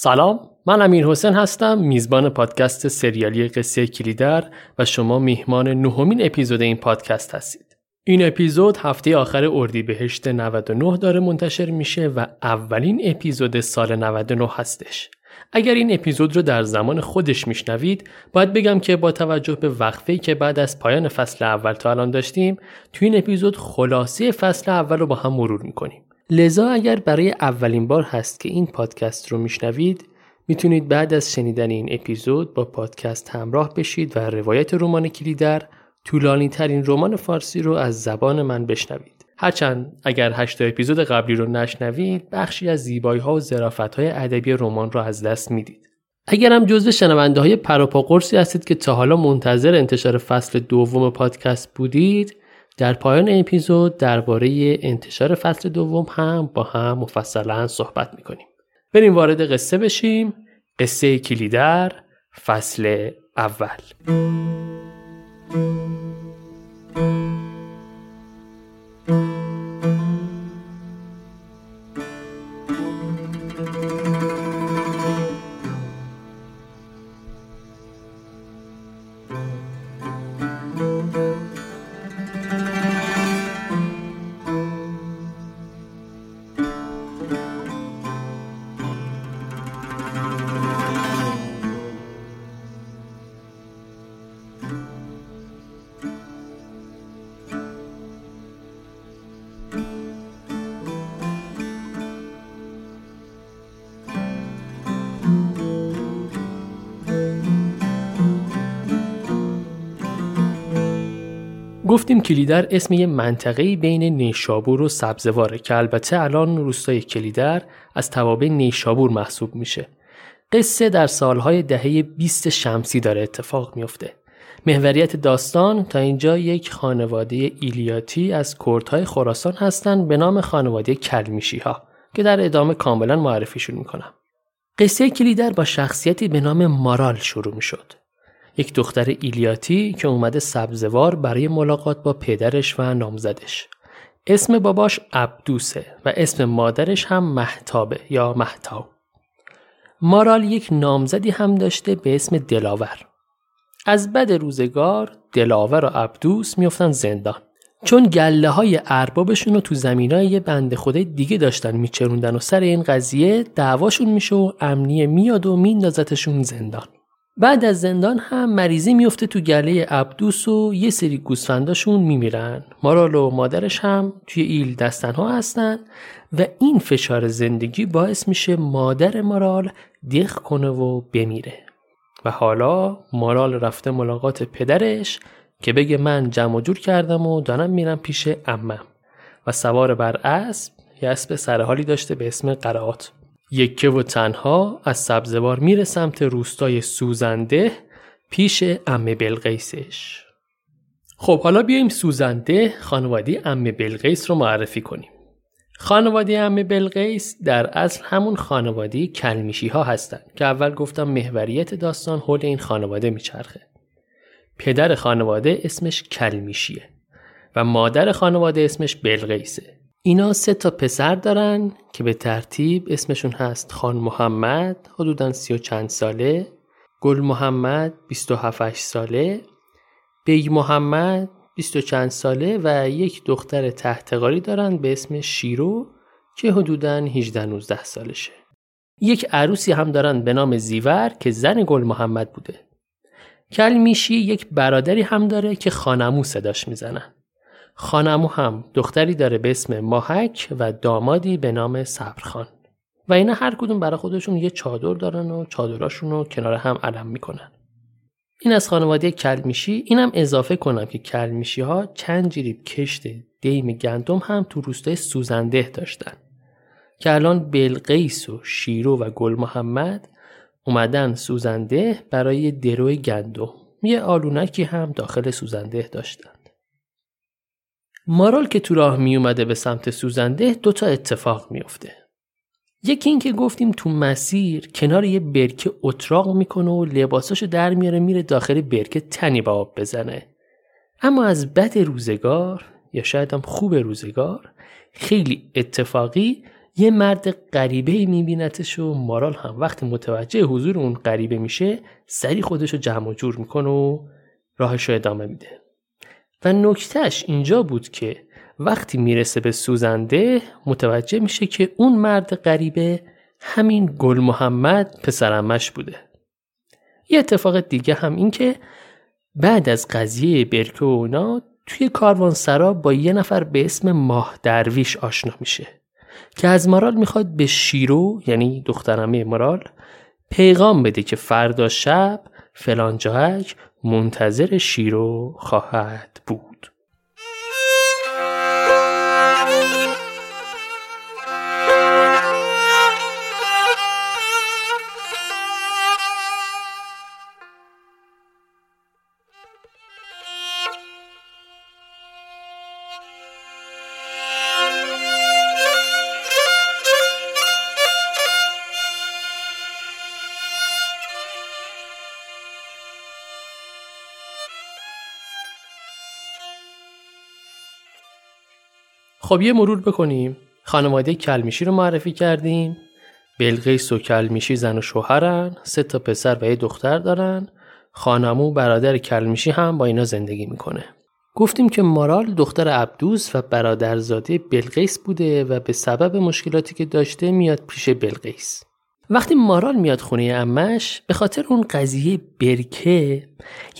سلام من امیر حسین هستم میزبان پادکست سریالی قصه کلیدر و شما میهمان نهمین اپیزود این پادکست هستید. این اپیزود هفته آخر اردیبهشت 99 داره منتشر میشه و اولین اپیزود سال 99 هستش. اگر این اپیزود رو در زمان خودش میشنوید باید بگم که با توجه به وقفه که بعد از پایان فصل اول تا الان داشتیم تو این اپیزود خلاصه فصل اول رو با هم مرور می‌کنیم. لذا اگر برای اولین بار هست که این پادکست رو میشنوید می‌تونید بعد از شنیدن این اپیزود با پادکست همراه بشید و روایت رمان کلیدر طولانی ترین رمان فارسی رو از زبان من بشنوید. هرچند اگر هشت اپیزود قبلی رو نشنوید بخشی از زیبایی ها و ظرافت های ادبی رمان رو از دست می‌دید. اگر هم جزو شنونده های پروپا قرصی هستید که تا حالا منتظر انتشار فصل دوم پادکست بودید در پایان اپیزود درباره انتشار فصل دوم هم با هم مفصلا صحبت می‌کنیم. بریم وارد قصه بشیم. قصه کلیدر فصل اول. گفتیم کلیدر اسم یه منطقه بین نیشابور و سبزواره که البته الان روستای کلیدر از توابع نیشابور محسوب میشه. قصه در سالهای دهه 20 شمسی داره اتفاق میفته. محوریت داستان تا اینجا یک خانواده ایلیاتی از کردهای خراسان هستند به نام خانواده کلمیشی ها که در ادامه کاملا معرفیشون می‌کنم. قصه کلیدر با شخصیتی به نام مارال شروع می شد. یک دختر ایلیاتی که اومده سبزوار برای ملاقات با پدرش و نامزدش. اسم باباش عبدوسه و اسم مادرش هم محتابه یا محتاب. مارال یک نامزدی هم داشته به اسم دلاور. از بد روزگار دلاور و عبدوس میفتن زندان. چون گله های اربابشون رو تو زمین های یه بند خدای دیگه داشتن میچروندن و سر این قضیه دعواشون میشه و امنیه میاد و میندازتشون زندان. بعد از زندان هم مریضی میفته تو گله عبدوس و یه سری گوسفنداشون میمیرن. مارال و مادرش هم توی ایل دستنها هستن و این فشار زندگی باعث میشه مادر مارال دیخ کنه و بمیره. و حالا مارال رفته ملاقات پدرش که بگه من جمع جور کردم و دارم میرم پیش امم. و سوار بر اسب یه اسب سرحالی داشته به اسم قرائات یکه و تنها از سبزوار میره سمت روستای سوزنده پیش امه بلقیسش. خب حالا بیایم سوزنده خانواده امه بلقیس رو معرفی کنیم. خانواده امه بلقیس در اصل همون خانواده کلمیشی ها هستن که اول گفتم محوریت داستان حول این خانواده میچرخه. پدر خانواده اسمش کلمیشیه و مادر خانواده اسمش بلقیسه. اینا سه تا پسر دارن که به ترتیب اسمشون هست خان محمد حدودا سی و چند ساله گل محمد 27 ساله بیگ محمد 20 و چند ساله و یک دختر ته‌تغاری دارن به اسم شیرو که حدودا 18 19 سالشه. یک عروسی هم دارن به نام زیور که زن گل محمد بوده. کلمیشی یک برادری هم داره که خان‌عمو صداش می‌زنن. خانمو هم دختری داره به اسم ماهک و دامادی به نام صبرخان. و اینا هر کدوم برای خودشون یه چادر دارن و چادراشون رو کنار هم علم می‌کنن. این از خانواده کلمیشی اینم اضافه کنم که کلمیشی ها چند جریب کشت دیم گندم هم تو روستای سوزنده داشتن. که الان بلقیس و شیرو و گل محمد اومدن سوزنده برای دروی گندم. یه آلونکی هم داخل سوزنده داشتن. مارال که تو راه می اومده به سمت سوزنده دوتا اتفاق میفته. یکی این که گفتیم تو مسیر کنار یه برکه اتراق می‌کنه و لباساشو در میاره میره داخل برکه تنی به آب بزنه. اما از بد روزگار یا شاید هم خوب روزگار خیلی اتفاقی یه مرد غریبه میبینتش و مارال هم وقتی متوجه حضور اون غریبه میشه سری خودش رو جمع و جور می‌کنه و راهش رو ادامه میده و نکتهش اینجا بود که وقتی می‌رسه به سوزنده متوجه میشه که اون مرد غریبه همین گل محمد پسرمش بوده. یه اتفاق دیگه هم این که بعد از قضیه برکه و اونا توی کاروانسرا با یه نفر به اسم ماه درویش آشنا میشه که از مارال می‌خواد به شیرو یعنی دخترمه مارال پیغام بده که فردا شب فلان جاهک منتظر شیرو خواهد بود. خب یه مرور بکنیم. خانواده کلمیشی رو معرفی کردیم. بلقیس و کلمیشی زن و شوهرن. سه تا پسر و یه دختر دارن. خانمو برادر کلمیشی هم با اینا زندگی می‌کنه. گفتیم که مارال دختر عبدوس و برادرزاده بلقیس بوده و به سبب مشکلاتی که داشته میاد پیش بلقیس. وقتی مارال میاد خونه امش به خاطر اون قضیه برکه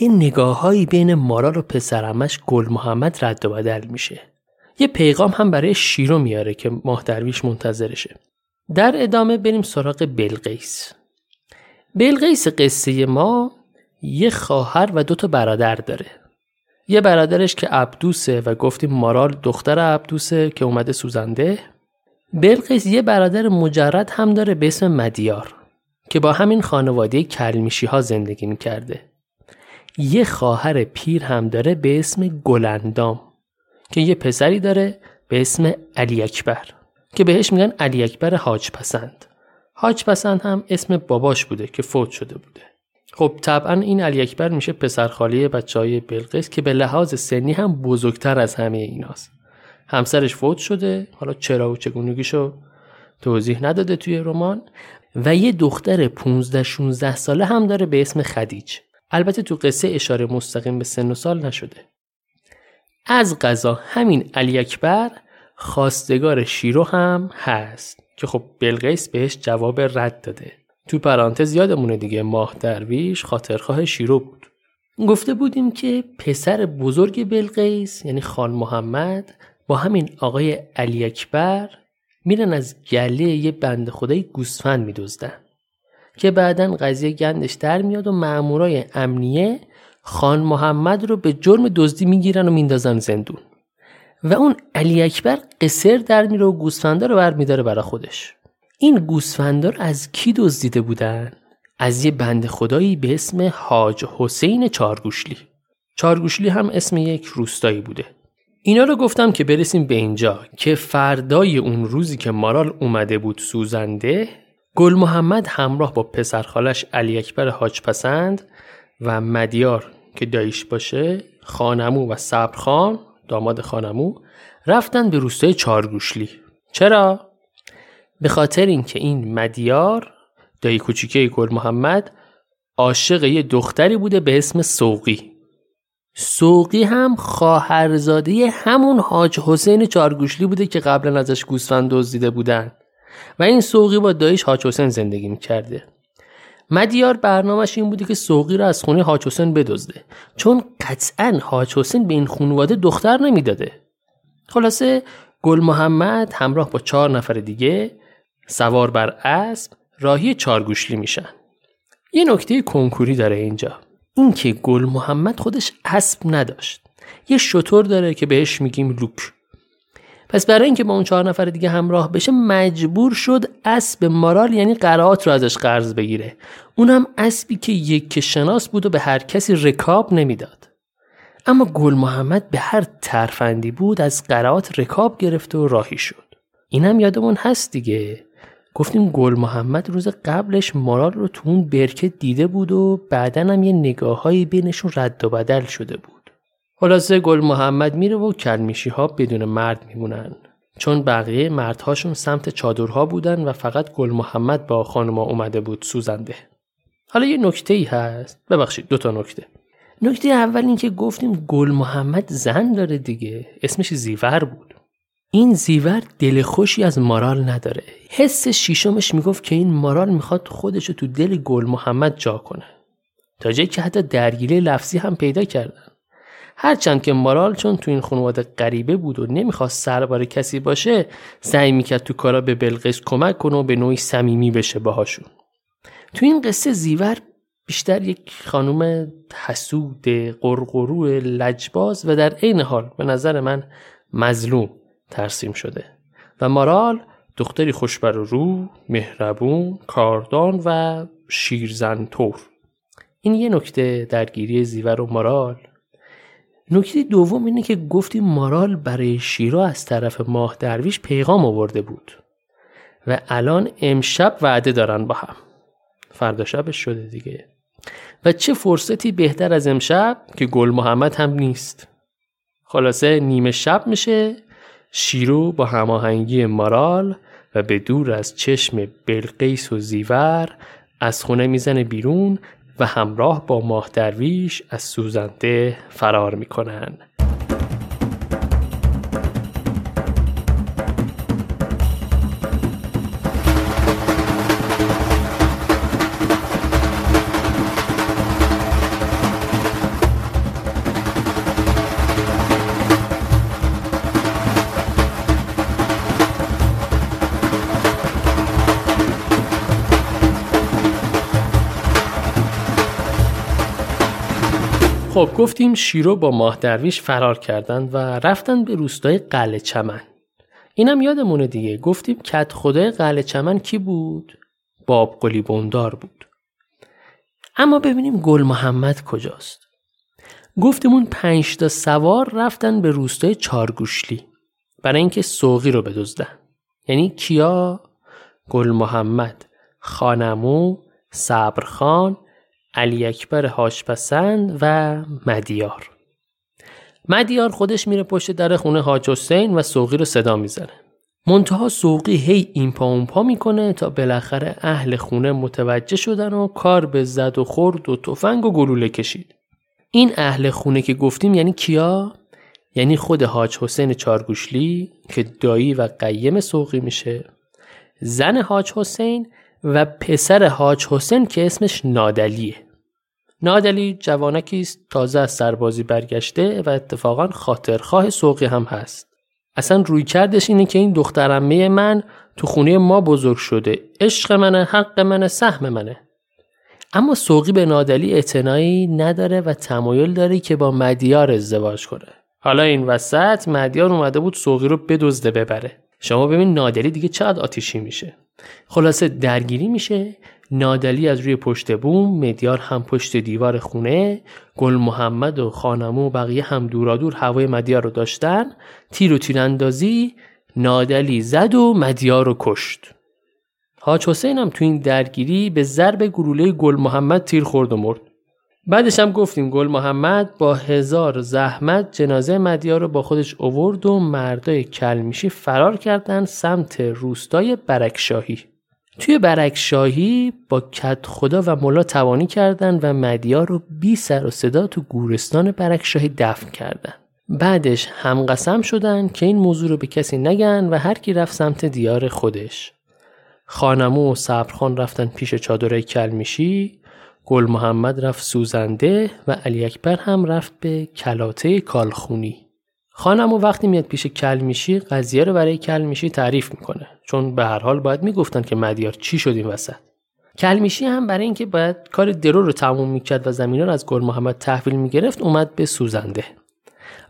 یه نگاههایی بین مارال و پسر امش گل محمد رد و بدل میشه. یه پیغام هم برای شیرو میاره که ماه درویش منتظرشه. در ادامه بریم سراغ بلقیس. بلقیس قصه ما یه خواهر و دو تا برادر داره. یه برادرش که عبدوسه و گفتیم مارال دختر عبدوسه که اومده سوزنده. بلقیس یه برادر مجرد هم داره به اسم مدیار که با همین خانواده کلمیشی ها زندگی می‌کرده. یه خواهر پیر هم داره به اسم گلندام. که یه پسری داره به اسم علی اکبر که بهش میگن علی اکبر حاج پسند حاج پسند هم اسم باباش بوده که فوت شده بوده. خب طبعا این علی اکبر میشه پسرخالی بچه های بلقیس که به لحاظ سنی هم بزرگتر از همه ایناست. همسرش فوت شده حالا چرا و چگونگیشو توضیح نداده توی رمان. و یه دختر 15 16 ساله هم داره به اسم خدیج. البته تو قصه اشاره مستقیم به سن و سال نشده. از قضا همین علی اکبر خواستگار شیرو هم هست که خب بلقیس بهش جواب رد داده. تو پرانتز یادمونه دیگه ماه درویش خاطرخواه شیرو بود. گفته بودیم که پسر بزرگ بلقیس یعنی خان محمد با همین آقای علی اکبر میرن از گله یه بند خدای گوسفند میدزدن که بعدا قضیه گندش در میاد و مامورای امنیه خان محمد رو به جرم دزدی می‌گیرن و میندازن زندون. و اون علی اکبر قصر در میره و گوسفندا رو برمیداره برا خودش. این گوسفندا رو از کی دزدیده بودن؟ از یه بند خدایی به اسم حاج حسین چارگوشلی. چارگوشلی هم اسم یک روستایی بوده. اینا رو گفتم که برسیم به اینجا که فردای اون روزی که مارال اومده بود سوزنده گل محمد همراه با پسرخالش علی اکبر حاج پسند و مدیار که دایش باشه خانمو و صبرخان داماد خانمو رفتن به روستای چارگوشلی. چرا؟ به خاطر اینکه این مدیار دایی کوچیکه گل محمد عاشق یه دختری بوده به اسم سوقی. سوقی هم خواهرزاده همون حاج حسین چارگوشلی بوده که قبلا ازش گوسفند دزدیده بودن. و این سوقی با دایش حاج حسین زندگی می‌کرده. مدیار برنامهش این بوده که سوقی رو از خونه حاج حسین بدزده. چون قطعا حاج حسین به این خانواده دختر نمی‌داده. خلاصه گل محمد همراه با چهار نفر دیگه سوار بر اسب راهی چارگوشلی میشن. یه نکته کنکوری داره اینجا. اینکه گل محمد خودش اسب نداشت. یه شطور داره که بهش میگیم لوک. پس برای اینکه با اون چهار نفر دیگه همراه بشه مجبور شد اسب مارال یعنی قرائات رو ازش قرض بگیره. اونم اسبی که یک شناس بود و به هر کسی رکاب نمی‌داد. اما گل محمد به هر ترفندی بود از قرائات رکاب گرفته و راهی شد. اینم یادمون هست دیگه. گفتیم گل محمد روز قبلش مارال رو تو اون برکه دیده بود و بعدا هم یه نگاههایی بینشون رد و بدل شده بود. خلاصه گل محمد میره و کلمیشی ها بدون مرد میمونن. چون بقیه مردهاشون سمت چادرها بودن و فقط گل محمد با خانما اومده بود سوزنده. حالا یه نکته ای هست. ببخشید دو تا نکته. نکته اول این که گفتیم گل محمد زن داره دیگه. اسمش زیور بود. این زیور دل خوشی از مارال نداره. حس شیشمش می‌گفت که این مارال می‌خواد خودشو تو دل گل محمد جا کنه. تا جایی که حتی درگیری لفظی هم پیدا کردن. هرچند که مارال چون تو این خانواده غریبه بود و نمی‌خواست سربار کسی باشه سعی می‌کرد تو کارا به بلقیس کمک کنه و به نوعی صمیمی بشه باهاشون. تو این قصه زیور بیشتر یک خانم حسود قرقرو لجباز و در عین حال به نظر من مظلوم ترسیم شده و مارال دختری خوشبر رو مهربون کاردان و شیرزن طور این یه نکته درگیری زیور و مارال نکته دوم اینه که گفتیم مارال برای شیرا از طرف ماه درویش پیغام آورده بود و الان امشب وعده دارن با هم. فردا شبش شده دیگه. و چه فرصتی بهتر از امشب که گل محمد هم نیست. خلاصه نیمه شب میشه شیرو با هماهنگی مارال و به دور از چشم بلقیس و زیور از خونه می‌زنه بیرون و همراه با ماه درویش از سوزنده فرار می‌کنن. خب گفتیم شیرو با ماه درویش فرار کردند و رفتن به روستای قلعه چمن. اینم یادمونه دیگه. گفتیم کت خدای قلعه چمن کی بود؟ باب قلی بندار بود. اما ببینیم گل محمد کجاست. گفتیمون پنج تا سوار رفتن به روستای چارگوشلی. برای اینکه سوقی رو بدزدن. یعنی کیا؟ گل محمد خانمو صبرخان علی اکبر هاشپسند و مدیار. مدیار خودش میره پشت در خونه حاج حسین و سوقی رو صدا می‌زنه. منتها سوقی هی این پا اون پا می‌کنه تا بالاخره اهل خونه متوجه شدن و کار به زد و خورد و تفنگ و گلوله کشید. این اهل خونه که گفتیم یعنی کیا؟ یعنی خود حاج حسین چارگوشلی که دایی و قیم سوقی میشه زن حاج حسین و پسر حاج حسین که اسمش نادلیه. نادلی جوانکی است تازه از سربازی برگشته و اتفاقا خاطرخواه سوقی هم هست. اصلا روی کردش اینه که این دخترمه من تو خونه ما بزرگ شده. عشق منه حق منه سهم منه. اما سوقی به نادلی اعتنایی نداره و تمایل داره که با مدیار ازدواج کنه. حالا این وسط مدیار اومده بود سوقی رو بدزده ببره. شما ببین نادلی دیگه چقدر آتیشی میشه. خلاصه درگیری میشه نادلی از روی پشت بوم مدیار هم پشت دیوار خونه گل محمد و خانمو و بقیه هم دورادور هوای مدیار رو داشتن. تیر و تیراندازی نادلی زد و مدیار رو کشت. حاج حسین هم تو این درگیری به ضرب گلوله گل محمد تیر خورد و مرد. بعدش هم گفتیم گل محمد با هزار زحمت جنازه مدیار رو با خودش اوورد و مردای کلمیشی فرار کردن سمت روستای برکشاهی. توی برکشاهی با کت خدا و ملا توانی کردن و مدیار رو بی سر و صدا تو گورستان برکشاهی دفن کردن. بعدش هم قسم شدن که این موضوع رو به کسی نگن و هر کی رفت سمت دیار خودش. خانمو و صبرخان رفتن پیش چادرای کلمیشی گل محمد رفت سوزنده و علی اکبر هم رفت به کلاته کالخونی. خانم و وقتی میاد پیش کلمیشی قضیه رو برای کلمیشی تعریف می‌کنه. چون به هر حال باید می‌گفتن که مدیار چی شد این وسط. کلمیشی هم برای اینکه باید کار درو رو تموم می‌کرد و زمین رو از گل محمد تحویل می‌گرفت اومد به سوزنده.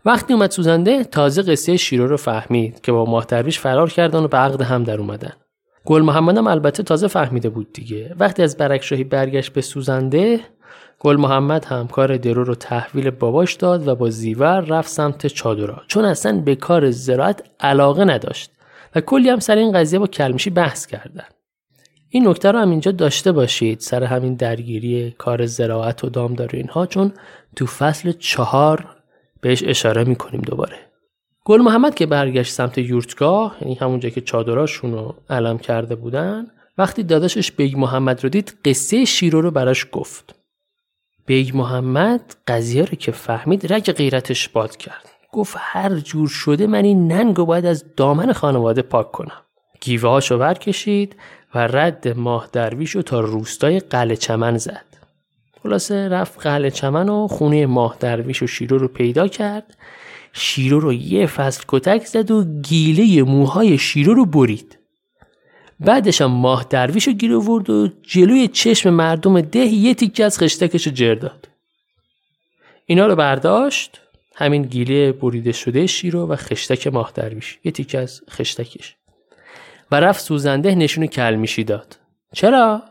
وقتی اومد سوزنده تازه قصه شیرو رو فهمید که با ماه فرار کردن و به عقد هم در اومدن. گل محمد هم البته تازه فهمیده بود دیگه. وقتی از برکشاهی برگشت به سوزنده گل محمد هم کار درو رو تحویل باباش داد و با زیور رفت سمت چادرها. چون اصلا به کار زراعت علاقه نداشت و کلی هم سر این قضیه با کلمیشی بحث کردن. این نکته رو هم اینجا داشته باشید سر همین درگیری کار زراعت و دامداری اینها چون تو فصل چهار بهش اشاره می‌کنیم دوباره. گل محمد که برگشت سمت یورتگاه یعنی همونجا که چادراشون رو علم کرده بودن وقتی داداشش بیگ محمد رو دید قصه شیرو رو براش گفت. بیگ محمد قضیه رو که فهمید رگ غیرتش باد کرد. گفت هر جور شده من این ننگ رو باید از دامن خانواده پاک کنم. گیوه هاشو برکشید و رد ماه درویش رو تا روستای قلعه چمن زد. خلاصه رفت قلعه چمن و خونه ماه درویش و شیرو رو پیدا کرد. شیرو رو یه فصل کتک زد و گیله موهای شیرو رو برید. بعدش هم ماه درویش رو گیر آورد و جلوی چشم مردم ده یه تیکه از خشتکش رو جر داد. اینا رو برداشت همین گیله بریده شده شیرو و خشتک ماه درویش یه تیکه از خشتکش. و رفت سوزنده نشون کلمیشی داد. چرا؟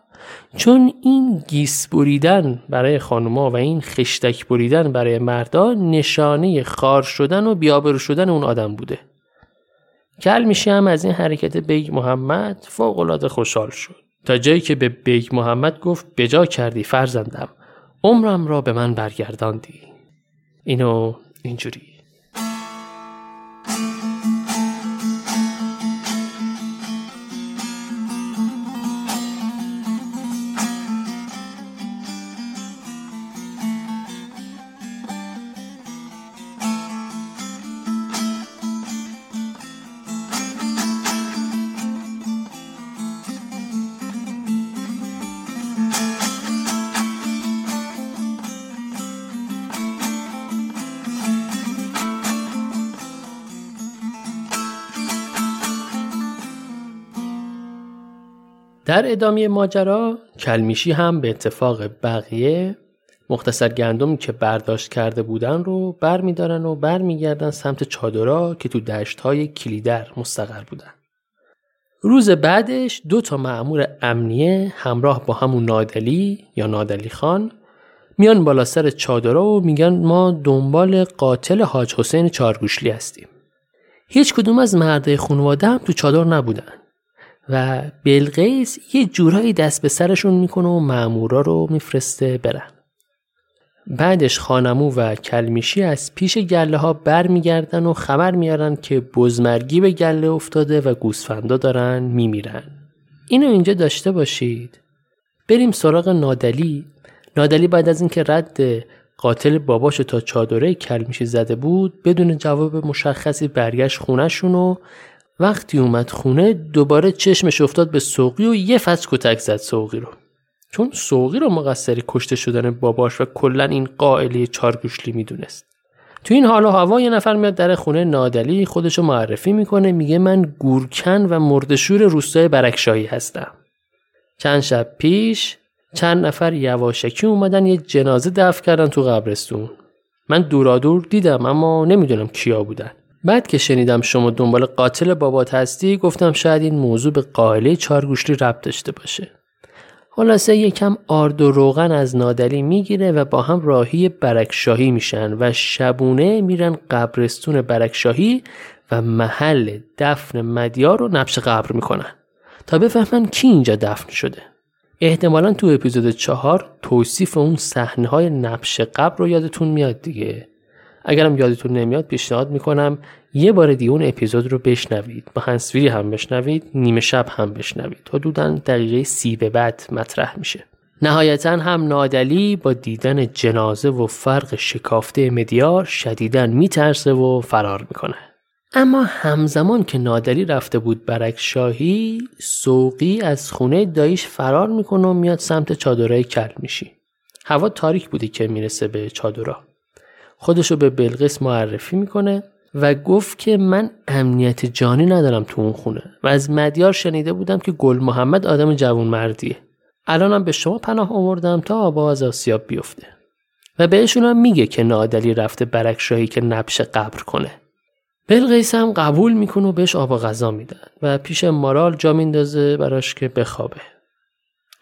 چون این گیس بریدن برای خانوما و این خشتک بریدن برای مردا نشانه خوار شدن و بی‌آبرو شدن اون آدم بوده. کلمیشی هم از این حرکت بیگ محمد فوق العاده خوشحال شد. تا جایی که به بیگ محمد گفت بجا کردی فرزندم عمرم را به من برگرداندی. اینو اینجوری ادامه ماجرا کلمیشی هم به اتفاق بقیه مختصر گندم که برداشت کرده بودن رو برمیدارن و برمیگردن سمت چادرها که تو دشت های کلیدر مستقر بودن. روز بعدش دو تا معمور امنیه همراه با همون نادلی یا نادلی خان میان بالا سر چادرها و میگن ما دنبال قاتل حاج حسین چارگوشلی هستیم. هیچ کدوم از مرده خانواده هم تو چادر نبودن. و بلقیس یه جورایی دست به سرشون می‌کنه و مامورا رو میفرسته برن. بعدش خانمو و کلمیشی از پیش گله ها برمیگردن و خبر میارن که بزمرگی به گله افتاده و گوسفندا دارن میمیرن. اینو اینجا داشته باشید. بریم سراغ نادلی. نادلی بعد از اینکه رد قاتل باباشو تا چادره کلمیشی زده بود بدون جواب مشخصی برگشت خونهشون و وقتی اومد خونه دوباره چشمش افتاد به سوقی و یه فصل کتک زد سوقی رو. چون سوقی رو مقصری کشته شدن باباش و کلا این قائلی چارگوشلی می‌دونست. تو این حال و هوا یه نفر میاد در خونه نادلی خودشو معرفی می‌کنه میگه من گورکن و مردشور روستای برکشاهی هستم. چند شب پیش چند نفر یواشکی اومدن یه جنازه دفن کردن تو قبرستون. من دورادور دیدم اما نمی‌دونم کیا بودن. بعد که شنیدم شما دنبال قاتل بابات هستی گفتم شاید این موضوع به قائله چارگوشلی ربط داشته باشه. خلاصه یکم آرد و روغن از نادلی می‌گیره و با هم راهی برکشاهی میشن و شبونه میرن قبرستون برکشاهی و محل دفن مدیار رو نبش قبر می‌کنن. تا بفهمن کی اینجا دفن شده. احتمالا تو اپیزود چهار توصیف اون صحنه های نبش قبر رو یادتون میاد دیگه. اگرم یادتون نمیاد پیشنهاد می‌کنم یه بار دیگه اون اپیزود رو بشنوید. با هنسفیری هم بشنوید نیمه شب هم بشنوید. حدودا دقیقه سی به بعد مطرح میشه. نهایتا هم نادلی با دیدن جنازه و فرق شکافته مدیار شدیدا میترسه و فرار می‌کنه. اما همزمان که نادلی رفته بود برک شاهی سوقی از خونه دایش فرار می‌کنه و میاد سمت چادرای کل میشی. هوا تاریک بودی که می‌رسه به چادرها. خودشو به بلقیس معرفی می‌کنه و گفت که من امنیت جانی ندارم تو اون خونه و از مدیار شنیده بودم که گل محمد آدم جوون مردیه الانم به شما پناه آوردم تا آبا از آسیاب بیفته. و بهشون هم میگه که نادلی رفته برک شاهی که نبش قبر کنه. بلقیس هم قبول می‌کنه و بهش آب و غذا میدن و پیش مارال جا میندازه براش که بخوابه.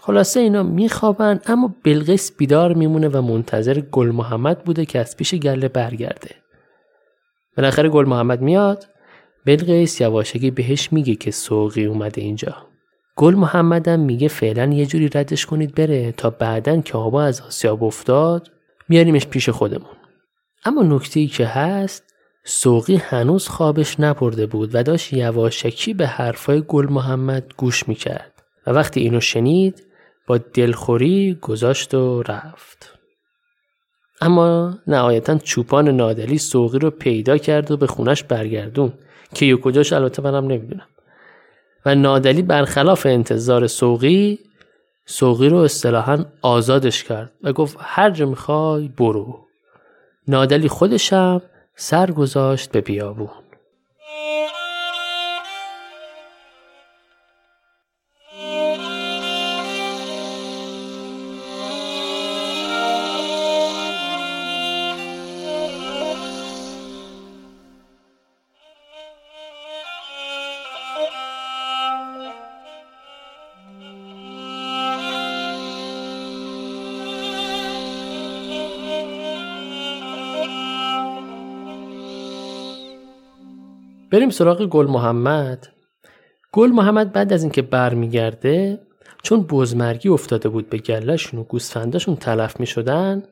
خلاصه اینا میخوابن اما بلقیس بیدار میمونه و منتظر گل محمد بوده که از پیش گله برگرده. بالاخره گل محمد میاد بلقیس یواشکی بهش میگه که سوقی اومده اینجا. گل محمدم میگه فعلا یه جوری ردش کنید بره تا بعدا که آبا از آسیاب افتاد میاریمش پیش خودمون. اما نکته ای که هست سوقی هنوز خوابش نبرده بود و داشت یواشکی به حرفای گل محمد گوش می‌کرد. و وقتی اینو شنید با دلخوری گذاشت و رفت. اما نهایتا چوپان نادلی سوقی رو پیدا کرد و به خونش برگردون که یه کجاش البته منم نمی‌دونم. و نادلی برخلاف انتظار سوقی سوقی رو اصطلاحا آزادش کرد و گفت هر جا می‌خوای برو. نادلی خودشم سر گذاشت به بیابون. بریم سراغ گل محمد. گل محمد بعد از اینکه برمیگرده چون بزمرگی افتاده بود به گلهشون و گوسفنداشون تلف می شدن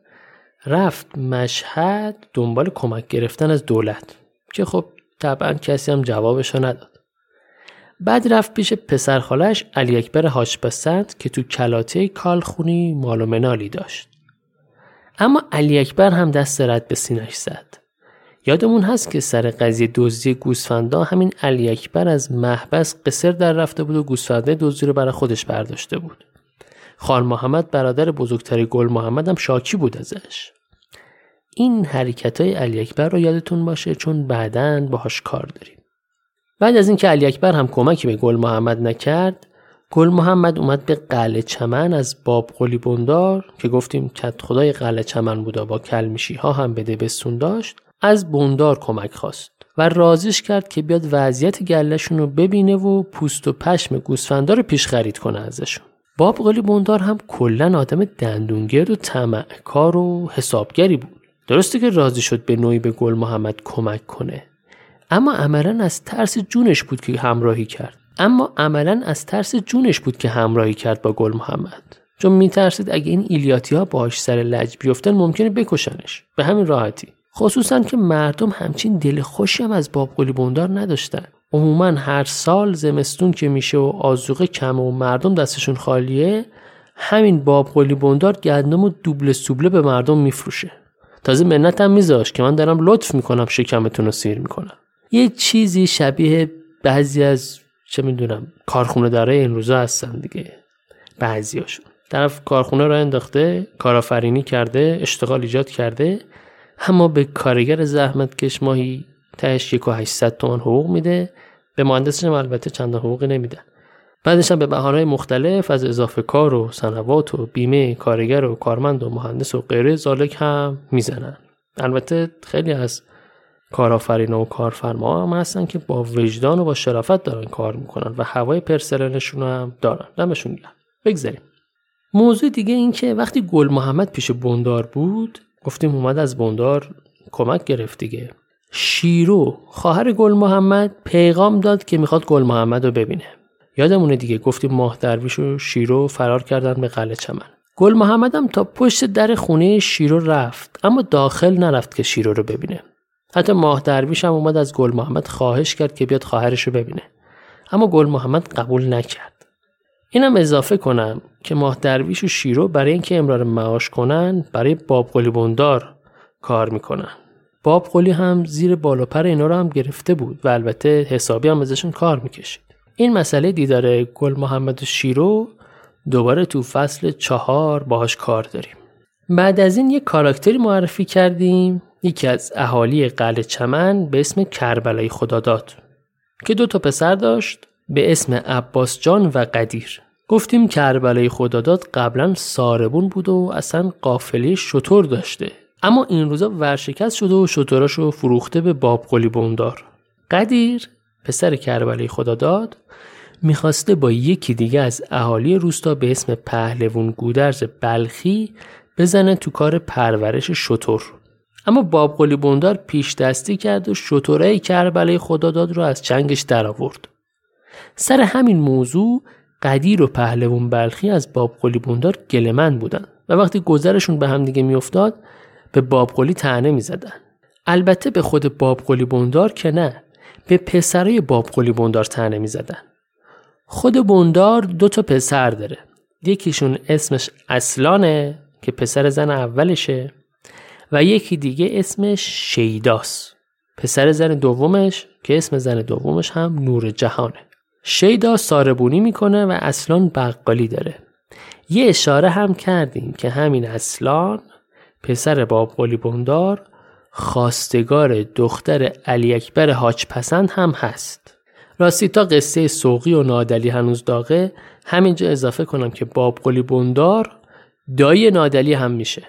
رفت مشهد دنبال کمک گرفتن از دولت که خب طبعا کسی هم جوابشو نداد. بعد رفت پیش پسرخالش علی اکبر حاج که تو کلاته کالخونی مال و منالی داشت. اما علی اکبر هم دست رد به سینش زد. یادمون هست که سر قضیه دزدی گوسفندا همین علی اکبر از محبس قصر در رفته بود و گوسفنده دزدی رو برای خودش برداشته بود. خان محمد برادر بزرگتری گل محمد هم شاکی بود ازش. این حرکت های علی اکبر رو یادتون باشه چون بعدا باهاش کار داریم. بعد از اینکه علی اکبر هم کمکی به گل محمد نکرد گل محمد اومد به قلعه چمن از باب قلی بندار که گفتیم کت خدای قلعه چمن بودا با کلمیشی ها هم بده بستون داشت از بوندار کمک خواست و رازیش کرد که بیاد وضعیت گلشون رو ببینه و پوست و پشم گوسفندا رو پیش خرید کنه ازشون. باب قلی بوندار هم کلا آدم دندونگرد و طمعکار و حسابگری بود. درسته که راضی شد به نوعی به گل محمد کمک کنه. اما عملا از ترس جونش بود که همراهی کرد. اما عملا از ترس جونش بود که همراهی کرد با گل محمد. چون میترسید اگه این ایلیاتی ها باهاش سر لج بیفتن ممکنه بکشنش. به همین راحتی. خصوصا که مردم همچین دل خوشی هم از بابقلی بوندار نداشتن. عموما هر سال زمستون که میشه و آزوقه کمه و مردم دستشون خالیه همین بابقلی بوندار گندم و دوبله سوبله به مردم میفروشه. تازه منت هم میذاش که من دارم لطف می‌کنم شکمتون رو سیر می‌کنم. یه چیزی شبیه بعضی از چه می‌دونم کارخونه داره این روزا هستن دیگه. بعضیاشون. طرف کارخونه را انداخته کارآفرینی کرده اشتغال ایجاد کرده. اما به کارگر زحمت کش ماهی تهش یک و هشتصد تومن حقوق میده. به مهندسش هم البته چند حقوقی نمیده. بعدش هم به بهانه‌های مختلف از اضافه کار و سنوات و بیمه کارگر و کارمند و مهندس و غیره زالک هم می‌زنن. البته خیلی از کارآفرین و کارفرما هم هستن که با وجدان و با شرافت دارن کار می‌کنن و هوای پرسنلشون هم دارن. دمشون گرم. بگذاریم. موضوع دیگه این که وقتی گل محمد پیش بندار بود گفتیم اومد از بندار کمک گرفت دیگه. شیرو خواهر گل محمد پیغام داد که می‌خواد گل محمد رو ببینه. یادمونه دیگه گفتیم ماه درویش و شیرو فرار کردن به قلعه چمن. گل محمد هم تا پشت در خونه شیرو رفت اما داخل نرفت که شیرو رو ببینه. حتی ماه درویش هم اومد از گل محمد خواهش کرد که بیاد خواهرش رو ببینه. اما گل محمد قبول نکرد. اینم اضافه کنم که ماه درویش و شیرو برای اینکه امرار معاش کنن برای باب قلی بندار کار می‌کنن. باب قلی هم زیر بالا پر اینا رو هم گرفته بود و البته حسابی هم ازشون کار می‌کشید. این مسئله دیدار گل محمد و شیرو دوباره تو فصل چهار باهاش کار داریم. بعد از این یک کاراکتری معرفی کردیم یکی از اهالی قلعه چمن به اسم کربلای خداداد که دو تا پسر داشت. به اسم عباس جان و قدیر. گفتیم کربلای خداداد قبلا ساربون بود و اصلا قافلی شطور داشته. اما این روزا ورشکست شده و شطوراشو فروخته به باب قلی بوندار قدیر پسر کربلای خداداد می‌خواسته با یکی دیگه از اهالی روستا به اسم پهلوون گودرز بلخی بزنه تو کار پرورش شطور. اما باب قلی بوندار پیش دستی کرد و شطوره کربلای خداداد رو از چنگش درآورد. سر همین موضوع قدیر و پهلوون بلخی از باب قلی بوندار گلمن بودن و وقتی گذرشون به همدیگه میافتاد به باب قلی تنه می‌زدن البته به خود باب قلی بندار که نه به پسرای باب قلی بندار تنه می زدن. خود بندار دو تا پسر داره. یکیشون اسمش اصلانه که پسر زن اولشه و یکی دیگه اسمش شیداست. پسر زن دومش که اسم زن دومش هم نور جهانه. شیدا ساربونی می‌کنه و اصلان بقالی داره. یه اشاره هم کردیم که همین اصلان پسر باب قلی بندار خواستگار دختر علی اکبر حاج پسند هم هست. راستی تا قصه سوقی و نادلی هنوز داغه همینجا اضافه کنم که باب قلی بندار دایی نادلی هم میشه.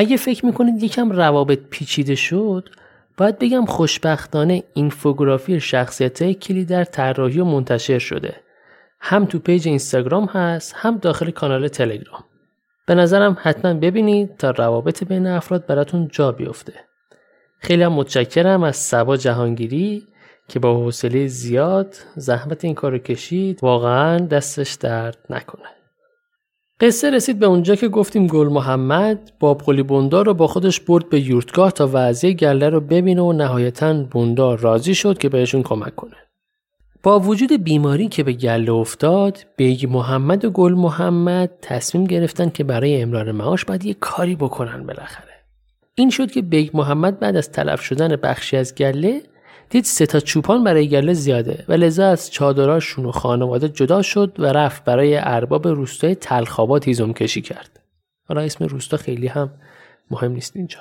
اگه فکر می‌کنید یکم روابط پیچیده شد باید بگم خوشبختانه اینفوگرافی شخصیت کلی در طراحی و منتشر شده. هم تو پیج اینستاگرام هست هم داخل کانال تلگرام. به نظرم حتما ببینید تا روابط بین افراد براتون جا بیفته. خیلی هم متشکرم از سبا جهانگیری که با حوصله زیاد زحمت این کارو کشید. واقعا دستش درد نکنه. قصه رسید به اونجا که گفتیم گل محمد بابقلی بندار رو با خودش برد به یورتگاه تا وضع گله رو ببینه و نهایتا بندار راضی شد که بهشون کمک کنه. با وجود بیماری که به گله افتاد بیگ محمد و گل محمد تصمیم گرفتن که برای امرار معاش باید یه کاری بکنن بالاخره. این شد که بیگ محمد بعد از تلف شدن بخشی از گله دید سه تا چوپان برای گله زیاده و لذا از چادراشون و خانواده جدا شد و رفت برای ارباب روستای تلخابات هیزم کشی کرد. حالا اسم روستا خیلی هم مهم نیست اینجا.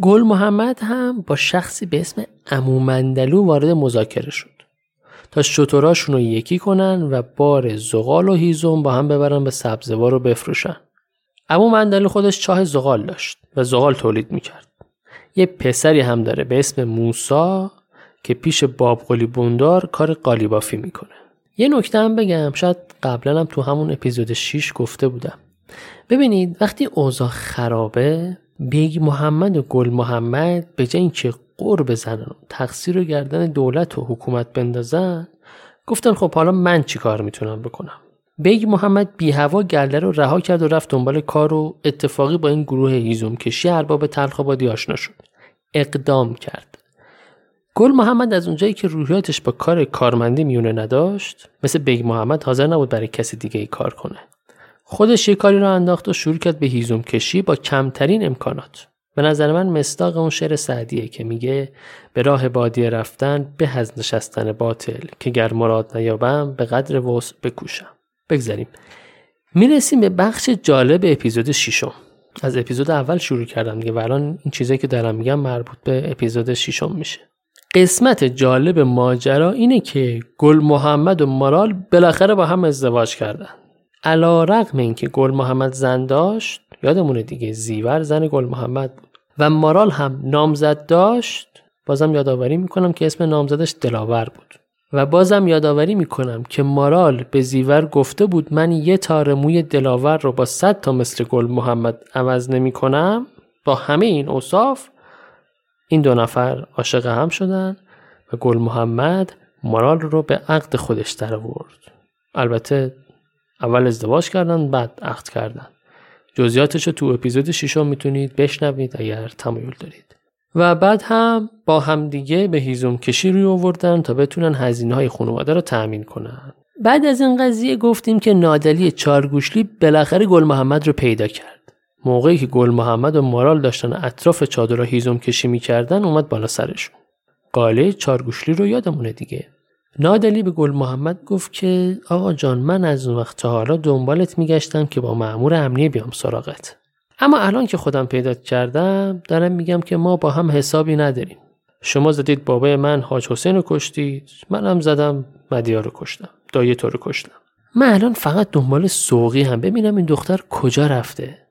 گل محمد هم با شخصی به اسم امومندلو وارد مذاکره شد تا شتراشون رو یکی کنن و بار زغال و هیزم با هم ببرن به سبزوار رو بفروشن. امو مندلو خودش چاه زغال داشت و زغال تولید می‌کرد. یه پسری هم داره به اسم موسا که پیش باب قلی بوندار کار قالیبافی می‌کنه. یه نکته هم بگم شاید قبلا هم تو همون اپیزود 6 گفته بودم. ببینید وقتی اوضاع خرابه بیگ محمد و گل محمد به جای اینکه غر بزنن و تقصیر رو گردن دولت و حکومت بندازن گفتن خب حالا من چی کار می‌تونم بکنم؟ بیگ محمد بی هوا گله رو رها کرد و رفت دنبال کار و اتفاقی با این گروه هیزم کشی ارباب تلخابادی آشنا شد. اقدام کرد. گل محمد از اونجایی که روحیاتش با کار کارمندی میونه نداشت مثل بیگ محمد حاضر نبود برای کسی دیگه ای کار کنه. خودش یه کاری رو انداخت و شروع کرد به هیزم کشی با کمترین امکانات. به نظر من مستاق اون شعر سعدیه که میگه به راه بادیه رفتن به از نشستن باطل که گر مراد نیابم به قدر وسع بکوشم. بگذاریم. می‌رسیم به بخش جالب اپیزود ششم. از اپیزود اول شروع کردم دیگه و الان این چیزایی که دارم میگم مربوط به اپیزود ششم میشه. قسمت جالب ماجرا اینه که گل محمد و مارال بالاخره با هم ازدواج کردن. علا رقم اینکه گل محمد زن داشت یادمونه دیگه زیور زن گل محمد بود. و مارال هم نامزد داشت بازم یادآوری می‌کنم که اسم نامزدش دلاور بود. و بازم یادآوری می‌کنم که مارال به زیور گفته بود من یه تار موی دلاور رو با صد تا مثل گل محمد عوض نمی کنم با همه این اوصاف این دو نفر عاشق هم شدن و گل محمد مارال رو به عقد خودش در آورد. البته اول ازدواج کردن بعد عقد کردن. جزئیاتش رو تو اپیزود ششم می‌تونید بشنوید اگر تمایل دارید. و بعد هم با همدیگه به هیزم کشی روی آوردن تا بتونن هزینه های خانواده رو تأمین کنن. بعد از این قضیه گفتیم که نادلی چارگوشلی بالاخره گل محمد رو پیدا کرد. موقعی که گل محمد و مارال داشتن اطراف چادر هیزم کشی می‌کردن اومد بالا سرشون. قاله چارگوشلی رو یادمونه دیگه. نادلی به گل محمد گفت که آقا جان من از اون وقت تا حالا دنبالت میگشتم که با مأمور امنیه بیام سراغت. اما الان که خودم پیدا کردم دارم میگم که ما با هم حسابی نداریم. شما زدید بابای من حاج حسین رو کشتید منم زدم مدیار رو کشتم دایه تو رو کشتم. من الان فقط دنبال سوقی هم ببینم این دختر کجا رفته.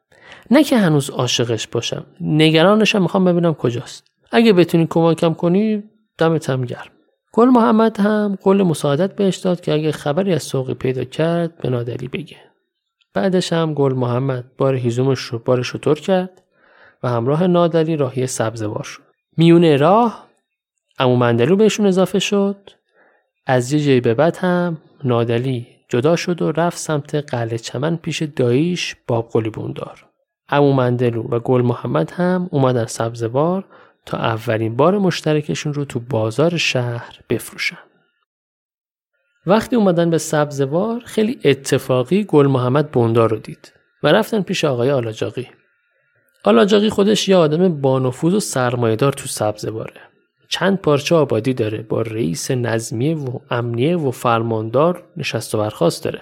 نه که هنوز عاشقش باشم. نگرانشم می‌خوام ببینم کجاست. اگه بتونی کمکم کنی دمت هم گرم. گل محمد هم قول مساعدت بهش داد که اگه خبری از سوقی پیدا کرد به نادری بگه. بعدش هم گل محمد بار هیزومش رو بار شطور کرد و همراه نادری راهی سبزوار شد. میونه راه امو مندلو بهشون اضافه شد. از یه جایی به بعد هم نادلی جدا شد و رفت سمت قلعه چمن پیش داییش باب قلی بوندار امو مندلو و گل محمد هم اومدن سبزوار تا اولین بار مشترکشون رو تو بازار شهر بفروشن. وقتی اومدن به سبزوار خیلی اتفاقی گل محمد بوندار رو دید و رفتن پیش آقای آلاجاقی. آلاجاقی خودش یه آدم بانفوذ و سرمایهدار تو سبزواره. چند پارچه آبادی داره با رئیس نظمیه و امنیه و فرماندار نشست و برخواست داره.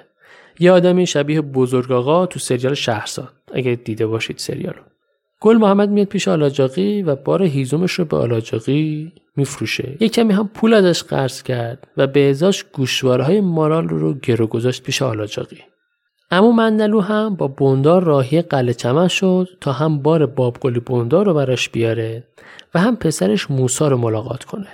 یه آدمی شبیه بزرگ آقا تو سریال شهرزاد. اگه دیده باشید سریالو. گل محمد میاد پیش آلاجاقی و بار هیزومش رو به آلاجاقی میفروشه. یه کمی هم پول ازش قرض کرد و به ازاش گوشوارهای مارال رو گرو گذاشت پیش آلاجاقی اما مندلو هم با بوندار راهی قلعه چمن شد تا هم بار بابگلی بوندار رو براش بیاره و هم پسرش موسا رو ملاقات کنه.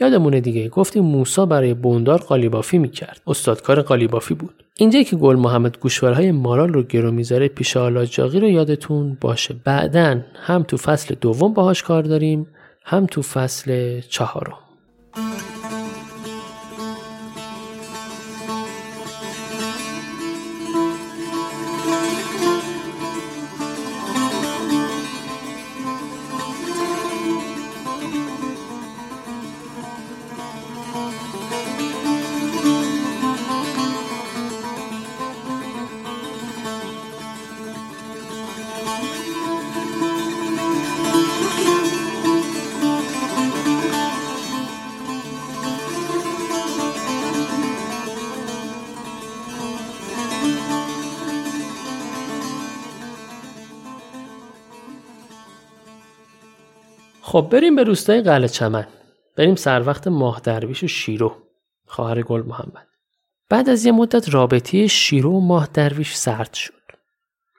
یادمونه دیگه گفتیم موسا برای بوندار قالیبافی می‌کرد. استادکار قالیبافی بود. اینجا که گل محمد گوشوارهای مارال رو گرو می‌ذاره پیش آلاجاقی رو یادتون باشه. بعدا هم تو فصل دوم باهاش کار داریم هم تو فصل چهارم. بریم به روستای قلعه چمن. بریم سر وقت ماه درویش و شیرو. خواهر گل محمد. بعد از یه مدت رابطه شیرو و ماه درویش سرد شد.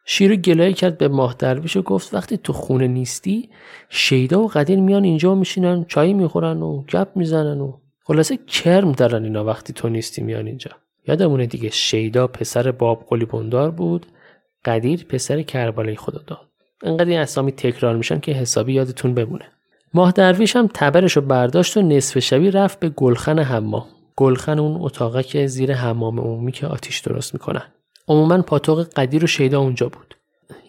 شیرو گلایه کرد به ماه درویش و گفت وقتی تو خونه نیستی شیدا و قدیر میان اینجا میشینن چای می‌خورن و گپ می‌زنن و خلاصه کرم دارن اینا وقتی تو نیستی میان اینجا. یادمونه دیگه شیدا پسر باب قلی بندار بود قدیر پسر کربلای خدا داد انقدر این اسامی تکرار میشن که حسابی یادتون بمونه. ماه درویش هم تبرش رو برداشت و نصف شبی رفت به گلخن حمام. گلخن اون اتاقه که زیر حمام عمومی که آتیش درست می‌کنن. عموما پاتوق قدیر و شیدا اونجا بود.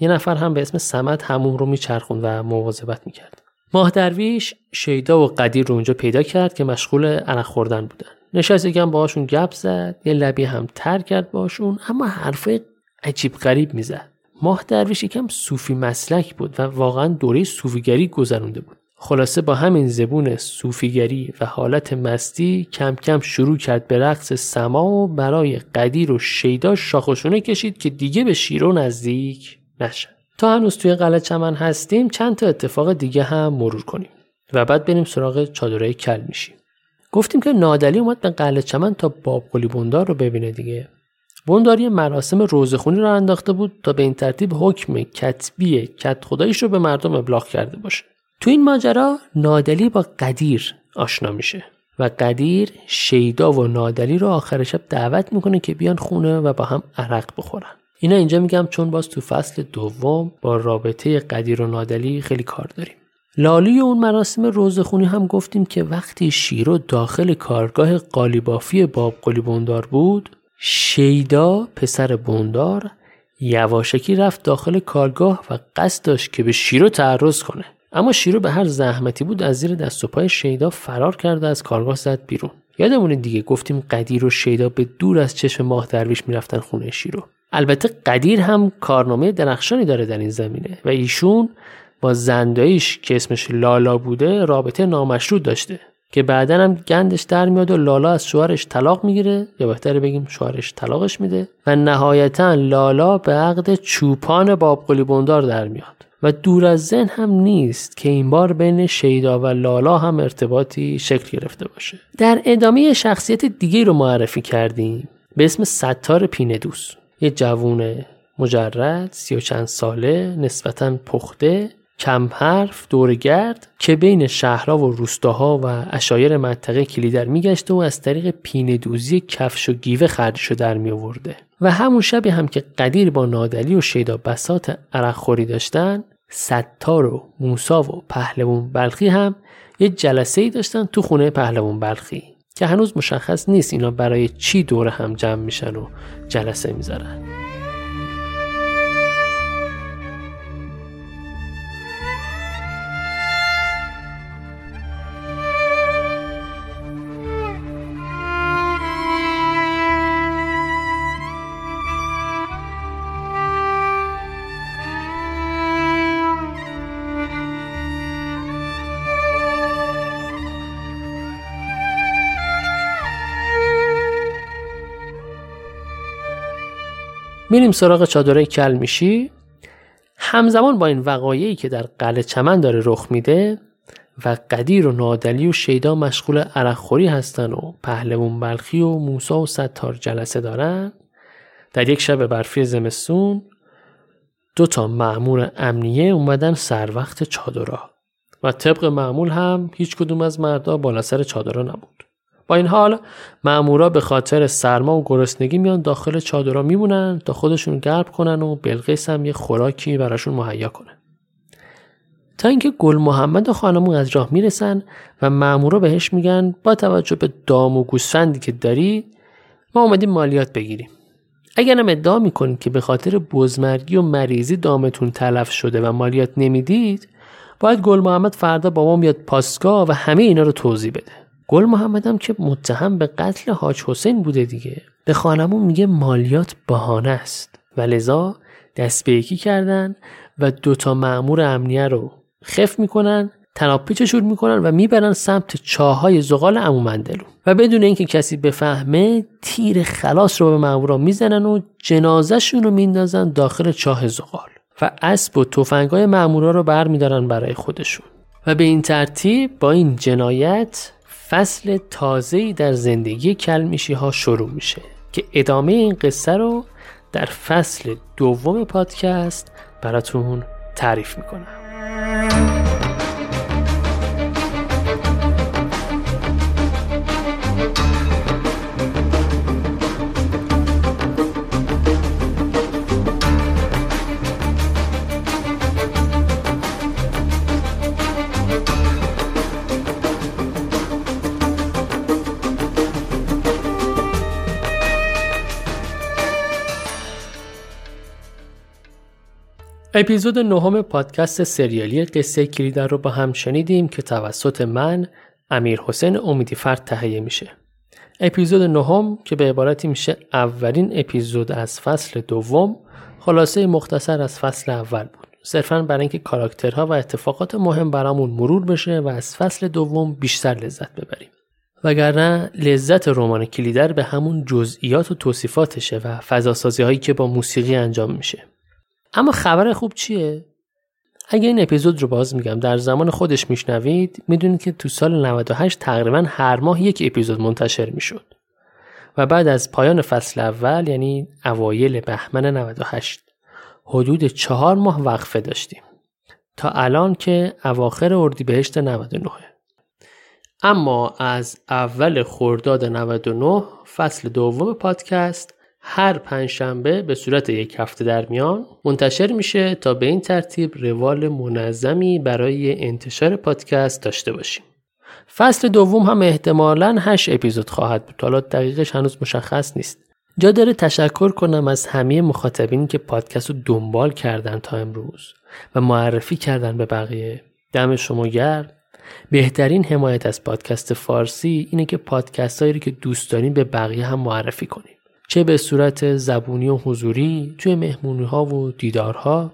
یه نفر هم به اسم سمت هموم رو میچرخون و مواظبت می‌کرد. ماه درویش شیدا و قدیر رو اونجا پیدا کرد که مشغول عرق خوردن بودن. نشست یکم باهاشون گپ زد یه لبی هم تر کرد باشون اما حرفای عجیب غریب می‌زد. ماه درویش یکم صوفی مسلک بود و واقعا دوره صوفیگری گذرونده بود. خلاصه با همین زبون صوفیگری و حالت مستی کم کم شروع کرد به رقص سما و برای قدیر و شیدا شاخشونه کشید که دیگه به شیرو نزدیک نشه تا هنوز توی قلعه چمن هستیم چند تا اتفاق دیگه هم مرور کنیم و بعد بریم سراغ چادرای کل میشیم. گفتیم که نادلی اومد به قلعه چمن تا باب قلی بندار رو ببینه دیگه. بنداری مراسم روزخونی رو انداخته بود تا به این ترتیب حکم کتبی کت خدایش رو به مردم ابلاغ کرده باشه. تو این ماجرا نادلی با قدیر آشنا میشه و قدیر شیدا و نادلی رو آخر شب دعوت می‌کنه که بیان خونه و با هم عرق بخورن. اینا اینجا میگم چون باز تو فصل دوم با رابطه قدیر و نادلی خیلی کار داریم. لالی اون مراسم روزخونی هم گفتیم که وقتی شیرو داخل کارگاه قالیبافی باب قلی بندار بود شیدا پسر بندار یواشکی رفت داخل کارگاه و قصد داشت که به شیرو تعرض کنه. اما شیرو به هر زحمتی بود از زیر دست و پای شیدا فرار کرد و از کارگاه زد بیرون. یادمونه دیگه گفتیم قدیر و شیدا به دور از چشم ماه درویش می‌رفتن خونه شیرو. البته قدیر هم کارنامه درخشانی داره در این زمینه و ایشون با زنداییش که اسمش لالا بوده رابطه نامشروط داشته که بعدا هم گندش در میاد و لالا از شوهرش طلاق می‌گیره یا بهتره بگیم شوهرش طلاقش میده و نهایتا لالا به عقد چوپان باب بندار در میاد. و دور از ذهن هم نیست که این بار بین شیدا و لالا هم ارتباطی شکل گرفته باشه. در ادامه شخصیت دیگه رو معرفی کردیم به اسم ستار پیندوس یه جوون مجرد سی و چند ساله نسبتا پخته کم حرف دورگرد که بین شهرها و روستاها و اشایر منطقه کلیدر میگشته و از طریق پینه دوزی کفش و گیوه خرجشو در می آورده و همون شبی هم که قدیر با نادلی و شیدا بسات عرق خوری داشتن ستار و موسا و پهلوان بلخی هم یه جلسه ای داشتن تو خونه پهلوان بلخی که هنوز مشخص نیست اینا برای چی دور هم جمع میشن و جلسه می‌ذارن. میریم سراغ چادرای کل میشی همزمان با این وقایعی که در قلعه چمن داره رخ میده و قدیر و نادلی و شیدا مشغول عرقخوری هستن و پهلوون بلخی و موسا و ستار جلسه دارن در یک شب برفی زمستون دو تا معمور امنیه اومدن سر وقت چادرها و طبق معمول هم هیچ کدوم از مردا بالا سر چادرها نبود. با این حال مامورا به خاطر سرما و گرسنگی میان داخل چادرها میمونن تا خودشون گرب کنن و بلقیس هم یه خوراکی براشون مهیا کنه تا اینکه گل محمد و خانمون از راه می‌رسن و مامورا بهش میگن با توجه به دام و گوسفندی که داری ما اومدیم مالیات بگیریم. اگر هم ادعا می‌کنید که به خاطر بزمرگی و مریضی دامتون تلف شده و مالیات نمی‌دید باید گل محمد فردا با ما بیاد پاسگاه و همه اینا رو توضیح بده. گل محمدم که متهم به قتل حاج حسین بوده دیگه. به خانمون میگه مالیات بهانه است. و لذا دست به یکی کردن و دوتا معمور امنیه رو خف می‌کنن تناپیچشون می‌کنن و می‌برن سمت چاهای زغال امومندلو و بدون اینکه کسی بفهمه تیر خلاص رو به مامورا می‌زنن و جنازهشون رو میندازن داخل چاه زغال. و اسب و تفنگای مامورا رو برمیدارن برای خودشون. و به این ترتیب با این جنایت فصل تازه‌ای در زندگی کلمیشی ها شروع میشه که ادامه این قصه رو در فصل دوم پادکست براتون تعریف می‌کنم. اپیزود نهم پادکست سریالی قصه کلیدر رو با هم شنیدیم که توسط من امیر حسین امیدی فرد تهیه میشه. اپیزود نهم که به عبارتی میشه اولین اپیزود از فصل دوم خلاصه مختصر از فصل اول بود. صرفا برای اینکه کاراکترها و اتفاقات مهم برامون مرور بشه و از فصل دوم بیشتر لذت ببریم. وگرنه لذت رمان کلیدر به همون جزئیات و توصیفاتشه و فضاسازی هایی که با موسیقی انجام میشه. اما خبر خوب چیه؟ اگه این اپیزود رو باز میگم در زمان خودش میشنوید می‌دونید که تو سال 98 تقریبا هر ماه یک اپیزود منتشر می‌شد. و بعد از پایان فصل اول یعنی اوایل بهمن 98 حدود چهار ماه وقفه داشتیم. تا الان که اواخر اردیبهشت 99 اما از اول خرداد 99 فصل دوم پادکست هر پنجشنبه به صورت یک هفته در میان منتشر میشه تا به این ترتیب روال منظمی برای انتشار پادکست داشته باشیم. فصل دوم هم احتمالا 8 اپیزود خواهد بود. حالا دقیقش هنوز مشخص نیست. جا داره تشکر کنم از همه مخاطبینی که پادکست رو دنبال کردن تا امروز و معرفی کردن به بقیه. دم شما گرد. بهترین حمایت از پادکست فارسی اینه که پادکست هایی که دوست دارین به بقیه هم معرفی کنید. چه به صورت زبونی و حضوری توی مهمونی ها و دیدارها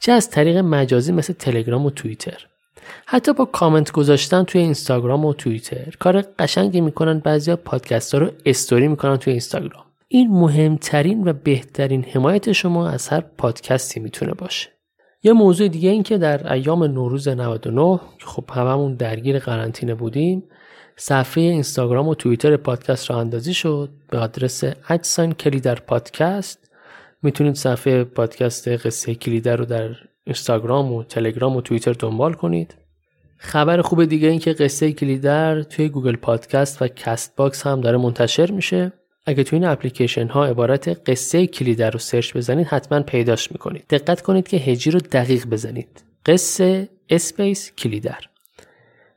چه از طریق مجازی مثل تلگرام و توییتر. حتی با کامنت گذاشتن توی اینستاگرام و توییتر. کار قشنگی می‌کنن بعضیا پادکست ها رو استوری می‌کنن توی اینستاگرام. این مهمترین و بهترین حمایت شما از هر پادکستی می‌تونه باشه. یه موضوع دیگه این که در ایام نوروز 99 که خب هممون درگیر قرنطینه بودیم صفحه اینستاگرام و توییتر پادکست راه اندازی شد. به آدرس at sign کلیدر پادکست. می‌تونید صفحه پادکست قصه کلیدر رو در اینستاگرام و تلگرام و توییتر دنبال کنید. خبر خوب دیگه این که قصه کلیدر توی گوگل پادکست و کست باکس هم داره منتشر میشه. اگه توی این اپلیکیشن ها عبارت قصه کلیدر رو search بزنید حتما پیداش می‌کنید. دقت کنید که هجی رو دقیق بزنید. قصه space کلیدر.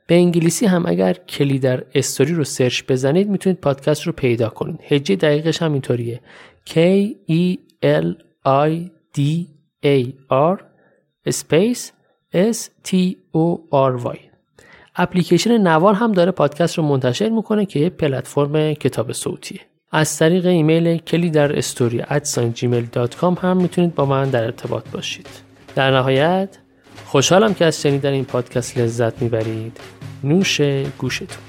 به انگلیسی هم اگر Kelidar Story رو search بزنید می‌تونید پادکست رو پیدا کنید. هجی دقیقش هم اینطوریه. K E L I D A R space S T O R Y. اپلیکیشن نوار هم داره پادکست رو منتشر می‌کنه که یه پلتفرم کتاب صوتیه. از طریق ایمیل Kelidar Story هم می‌تونید با من در ارتباط باشید. در نهایت خوشحالم که از شنیدن این پادکست لذت می‌برید. نوش گوشتون.